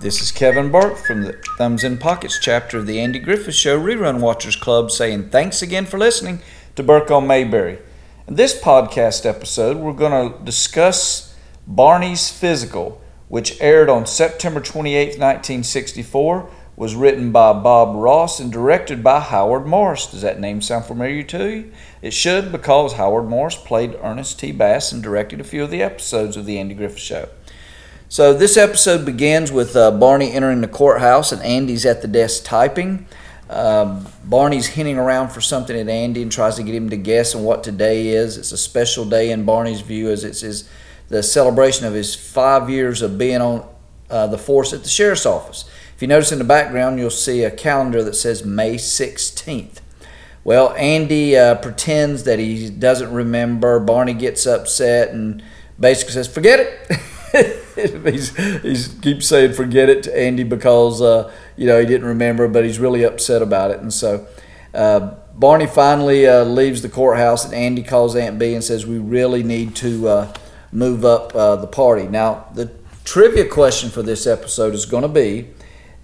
This is Kevin Burke from the Thumbs in Pockets chapter of the Andy Griffith Show Rerun Watchers Club saying thanks again for listening to Burke on Mayberry. In this podcast episode, we're going to discuss Barney's Physical, which aired on September 28, 1964, was written by Bob Ross and directed by Howard Morris. Does that name sound familiar to you? It should because Howard Morris played Ernest T. Bass and directed a few of the episodes of The Andy Griffith Show. So this episode begins with uh, Barney entering the courthouse and Andy's at the desk typing. Um, Barney's hinting around for something at Andy and tries to get him to guess on what today is. It's a special day in Barney's view as it's his, the celebration of his five years of being on uh, the force at the sheriff's office. If you notice in the background, you'll see a calendar that says May 16th. Well, Andy uh, pretends that he doesn't remember. Barney gets upset and basically says, "Forget it." he's, he's keeps saying forget it to Andy because uh, you know he didn't remember, but he's really upset about it. And so uh, Barney finally uh, leaves the courthouse, and Andy calls Aunt Bee and says, "We really need to uh, move up uh, the party." Now, the trivia question for this episode is going to be: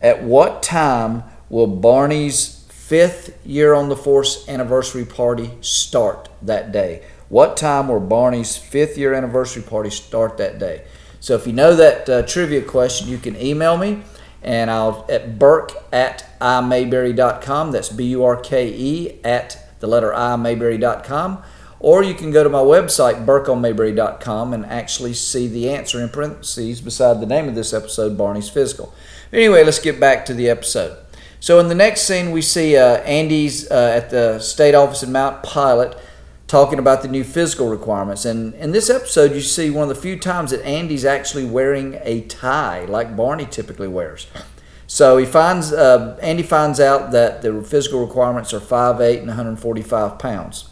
At what time will Barney's fifth year on the force anniversary party start that day? What time will Barney's fifth year anniversary party start that day? So if you know that uh, trivia question, you can email me and I'll at burke at imayberry.com. That's B U R K E at the letter I mayberry.com. Or you can go to my website, burkeonmayberry.com, and actually see the answer in parentheses beside the name of this episode, Barney's Physical. Anyway, let's get back to the episode. So in the next scene, we see uh, Andy's uh, at the state office in Mount Pilot talking about the new physical requirements. And in this episode, you see one of the few times that Andy's actually wearing a tie, like Barney typically wears. So he finds uh, Andy finds out that the physical requirements are 5'8 and 145 pounds.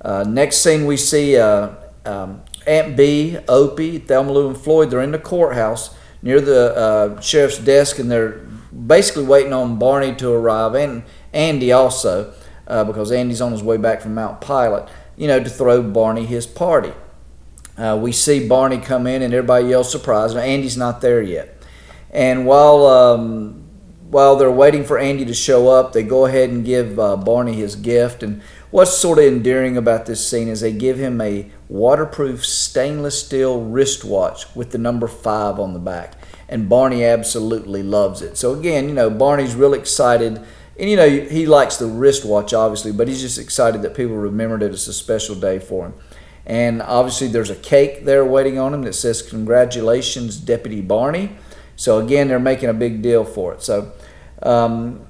Uh, next scene, we see uh, um, Aunt Bee, Opie, Thelma Lou, and Floyd. They're in the courthouse near the uh, sheriff's desk, and they're basically waiting on Barney to arrive, and Andy also, uh, because Andy's on his way back from Mount Pilot you know, to throw Barney his party. Uh, we see Barney come in and everybody yells surprise. Now, Andy's not there yet. And while um, while they're waiting for Andy to show up, they go ahead and give uh, Barney his gift. And what's sort of endearing about this scene is they give him a waterproof stainless steel wristwatch with the number five on the back. And Barney absolutely loves it. So again, you know, Barney's real excited and you know he likes the wristwatch obviously but he's just excited that people remembered it as a special day for him. And obviously there's a cake there waiting on him that says congratulations deputy barney. So again they're making a big deal for it. So um,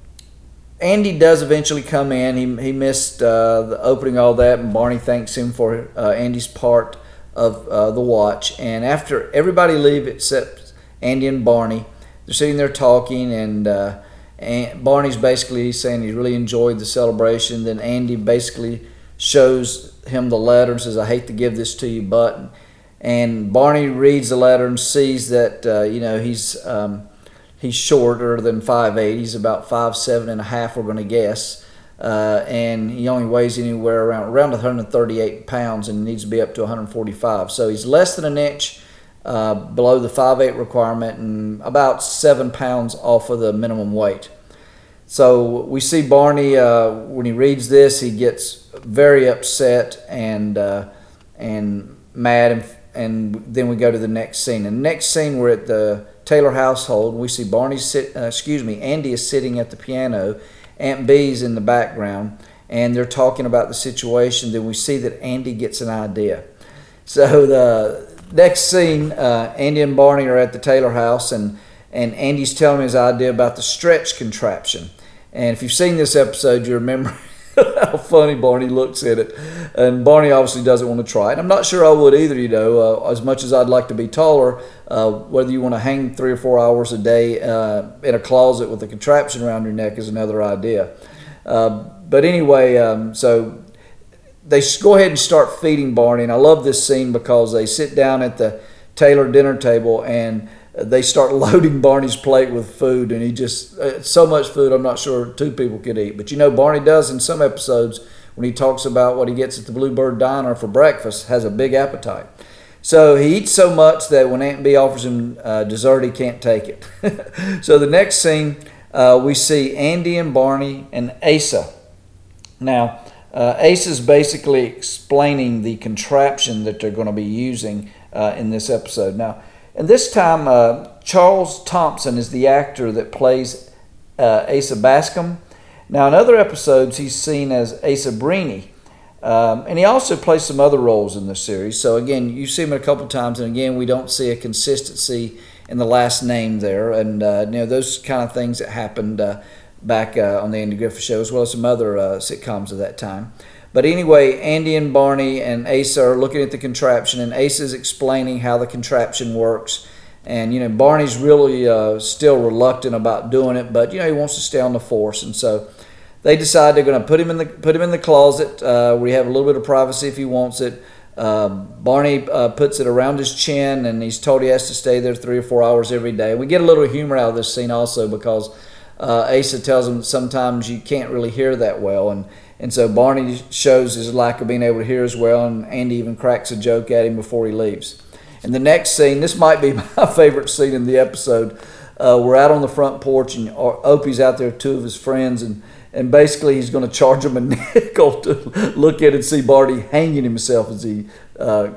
andy does eventually come in. He, he missed uh, the opening all that and barney thanks him for uh, andy's part of uh, the watch. And after everybody leave except andy and barney they're sitting there talking and uh, and Barney's basically saying he really enjoyed the celebration. Then Andy basically shows him the letter and says, "I hate to give this to you, but." And Barney reads the letter and sees that uh, you know he's um, he's shorter than five eight. He's about five seven and a half. We're going to guess. Uh, and he only weighs anywhere around around 138 pounds and needs to be up to 145. So he's less than an inch uh, below the 5'8 requirement and about seven pounds off of the minimum weight. So we see Barney uh, when he reads this, he gets very upset and uh, and mad, and, and then we go to the next scene. And next scene, we're at the Taylor household. We see Barney sit. Uh, excuse me, Andy is sitting at the piano. Aunt Bee's in the background, and they're talking about the situation. Then we see that Andy gets an idea. So the next scene, uh, Andy and Barney are at the Taylor house, and, and Andy's telling his idea about the stretch contraption. And if you've seen this episode, you remember how funny Barney looks at it. And Barney obviously doesn't want to try it. I'm not sure I would either, you know, uh, as much as I'd like to be taller, uh, whether you want to hang three or four hours a day uh, in a closet with a contraption around your neck is another idea. Uh, but anyway, um, so they go ahead and start feeding Barney. And I love this scene because they sit down at the Taylor dinner table and they start loading Barney's plate with food, and he just uh, so much food. I'm not sure two people could eat, but you know Barney does in some episodes when he talks about what he gets at the Bluebird Diner for breakfast has a big appetite. So he eats so much that when Aunt Bee offers him uh, dessert, he can't take it. so the next scene, uh, we see Andy and Barney and Asa. Now, uh, Asa is basically explaining the contraption that they're going to be using uh, in this episode. Now, and this time, uh, Charles Thompson is the actor that plays uh, Asa Bascom. Now, in other episodes, he's seen as Asa Breeny. Um, and he also plays some other roles in the series. So again, you see him a couple times, and again, we don't see a consistency in the last name there, and uh, you know those kind of things that happened uh, back uh, on the Andy Griffith Show, as well as some other uh, sitcoms of that time. But anyway, Andy and Barney and Asa are looking at the contraption, and Asa is explaining how the contraption works. And you know, Barney's really uh, still reluctant about doing it, but you know he wants to stay on the force, and so they decide they're going to put him in the put him in the closet uh, where he have a little bit of privacy if he wants it. Uh, Barney uh, puts it around his chin, and he's told he has to stay there three or four hours every day. We get a little humor out of this scene also because uh, Asa tells him sometimes you can't really hear that well, and and so Barney shows his lack of being able to hear as well, and Andy even cracks a joke at him before he leaves. And the next scene, this might be my favorite scene in the episode. Uh, we're out on the front porch, and Opie's out there with two of his friends, and and basically he's going to charge him a nickel to look at and see Barney hanging himself as he uh,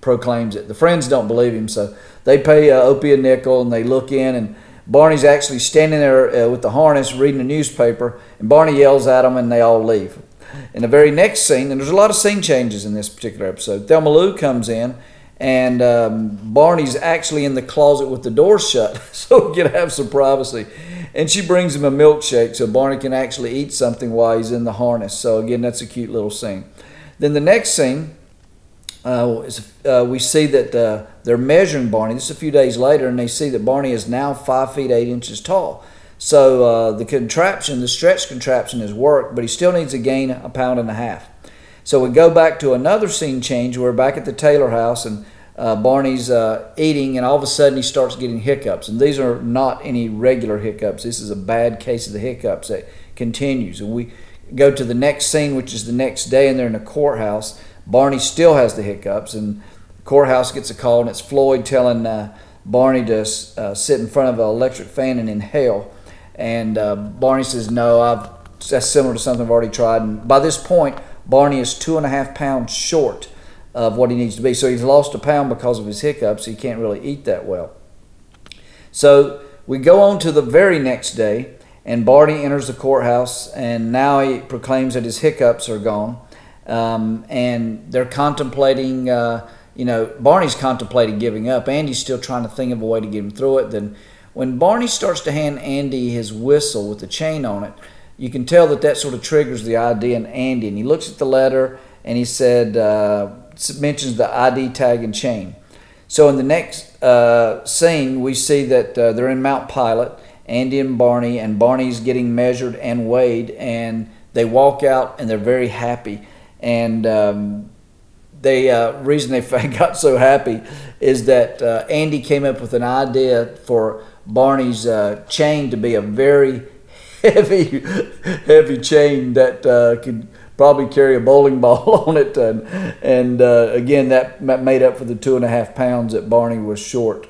proclaims it. The friends don't believe him, so they pay uh, Opie a nickel and they look in, and Barney's actually standing there uh, with the harness reading a newspaper, and Barney yells at him, and they all leave. In the very next scene, and there's a lot of scene changes in this particular episode, Thelma Lou comes in and um, Barney's actually in the closet with the door shut, so he can have some privacy. And she brings him a milkshake so Barney can actually eat something while he's in the harness. So again, that's a cute little scene. Then the next scene, uh, uh, we see that uh, they're measuring Barney. This is a few days later, and they see that Barney is now five feet eight inches tall. So uh, the contraption, the stretch contraption, has worked, but he still needs to gain a pound and a half. So we go back to another scene change. We're back at the Taylor house, and uh, Barney's eating, and all of a sudden he starts getting hiccups. And these are not any regular hiccups. This is a bad case of the hiccups that continues. And we go to the next scene, which is the next day, and they're in a courthouse. Barney still has the hiccups, and the courthouse gets a call, and it's Floyd telling uh, Barney to uh, sit in front of an electric fan and inhale. And uh, Barney says, "No, I've." That's similar to something I've already tried. And by this point, Barney is two and a half pounds short of what he needs to be. So he's lost a pound because of his hiccups. He can't really eat that well. So we go on to the very next day, and Barney enters the courthouse, and now he proclaims that his hiccups are gone. Um, and they're contemplating, uh, you know, Barney's contemplating giving up. Andy's still trying to think of a way to get him through it. Then when Barney starts to hand Andy his whistle with the chain on it, you can tell that that sort of triggers the idea in Andy. And he looks at the letter and he said, uh, mentions the ID tag and chain. So in the next uh, scene, we see that uh, they're in Mount Pilot, Andy and Barney, and Barney's getting measured and weighed, and they walk out and they're very happy. And um, they uh, reason they got so happy is that uh, Andy came up with an idea for Barney's uh, chain to be a very heavy, heavy chain that uh, could probably carry a bowling ball on it. And, and uh, again, that made up for the two and a half pounds that Barney was short.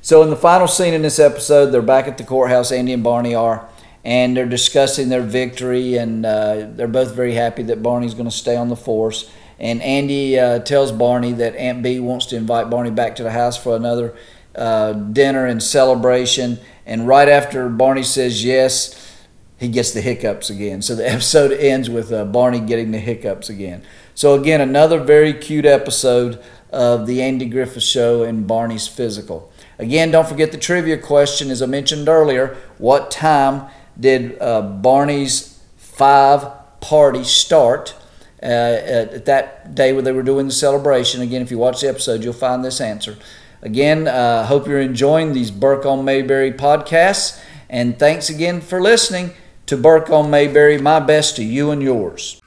So, in the final scene in this episode, they're back at the courthouse, Andy and Barney are, and they're discussing their victory. And uh, they're both very happy that Barney's going to stay on the force. And Andy uh, tells Barney that Aunt Bee wants to invite Barney back to the house for another uh, dinner and celebration. And right after Barney says yes, he gets the hiccups again. So the episode ends with uh, Barney getting the hiccups again. So again, another very cute episode of the Andy Griffith Show and Barney's Physical. Again, don't forget the trivia question. As I mentioned earlier, what time did uh, Barney's five party start? Uh, at, that day when they were doing the celebration. Again, if you watch the episode, you'll find this answer. Again, uh, hope you're enjoying these Burke on Mayberry podcasts. And thanks again for listening to Burke on Mayberry. My best to you and yours.